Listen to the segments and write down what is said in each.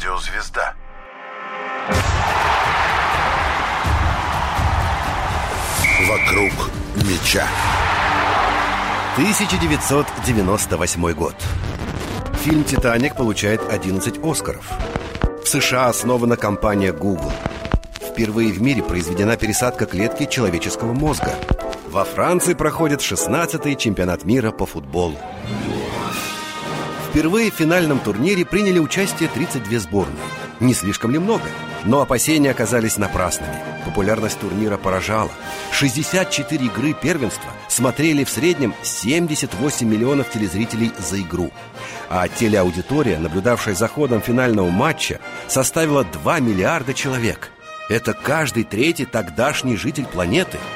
Радиозвезда. Вокруг меча. 1998 год. Фильм «Титаник» получает 11 Оскаров. В США основана компания Google. Впервые в мире произведена пересадка клетки человеческого мозга. Во Франции проходит 16-й чемпионат мира по футболу. Впервые в финальном турнире приняли участие 32 сборные. Не слишком ли много? Но опасения оказались напрасными. Популярность турнира поражала. 64 игры первенства смотрели в среднем 78 миллионов телезрителей за игру. А телеаудитория, наблюдавшая за ходом финального матча, составила 2 миллиарда человек. Это каждый третий тогдашний житель планеты –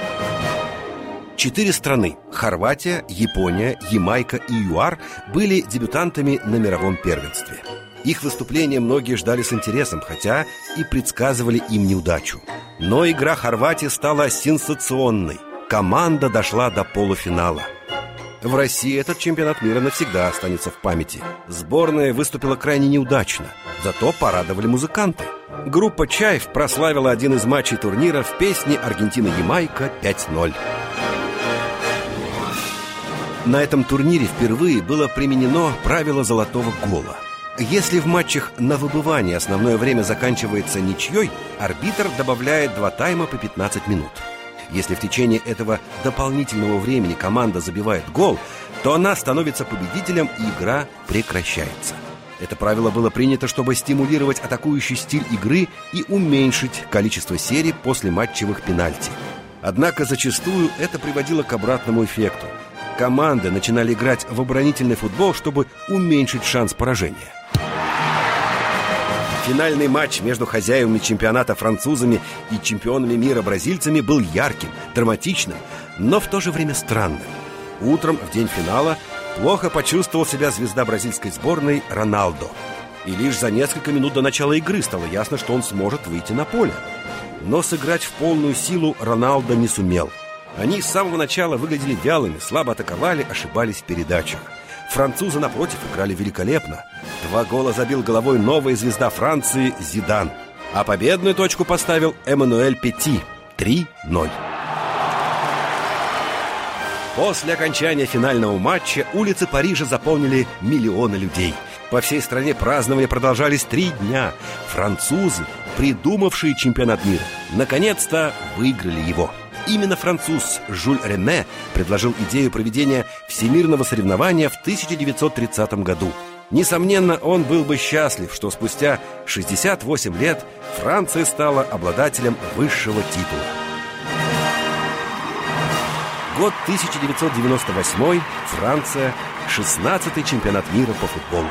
Четыре страны – Хорватия, Япония, Ямайка и ЮАР – были дебютантами на мировом первенстве. Их выступления многие ждали с интересом, хотя и предсказывали им неудачу. Но игра Хорватии стала сенсационной. Команда дошла до полуфинала. В России этот чемпионат мира навсегда останется в памяти. Сборная выступила крайне неудачно, зато порадовали музыканты. Группа «Чаев» прославила один из матчей турнира в песне «Аргентина-Ямайка 5-0». На этом турнире впервые было применено правило золотого гола. Если в матчах на выбывание основное время заканчивается ничьей, арбитр добавляет два тайма по 15 минут. Если в течение этого дополнительного времени команда забивает гол, то она становится победителем и игра прекращается. Это правило было принято, чтобы стимулировать атакующий стиль игры и уменьшить количество серий после матчевых пенальти. Однако зачастую это приводило к обратному эффекту – команды начинали играть в оборонительный футбол, чтобы уменьшить шанс поражения. Финальный матч между хозяевами чемпионата французами и чемпионами мира бразильцами был ярким, драматичным, но в то же время странным. Утром, в день финала, плохо почувствовал себя звезда бразильской сборной Роналдо. И лишь за несколько минут до начала игры стало ясно, что он сможет выйти на поле. Но сыграть в полную силу Роналдо не сумел – они с самого начала выглядели вялыми, слабо атаковали, ошибались в передачах. Французы, напротив, играли великолепно. Два гола забил головой новая звезда Франции Зидан. А победную точку поставил Эммануэль Пети. 3-0. После окончания финального матча улицы Парижа заполнили миллионы людей. По всей стране празднования продолжались три дня. Французы, придумавшие чемпионат мира, наконец-то выиграли его. Именно француз Жюль Рене предложил идею проведения всемирного соревнования в 1930 году. Несомненно, он был бы счастлив, что спустя 68 лет Франция стала обладателем высшего титула. Год 1998, Франция, 16-й чемпионат мира по футболу.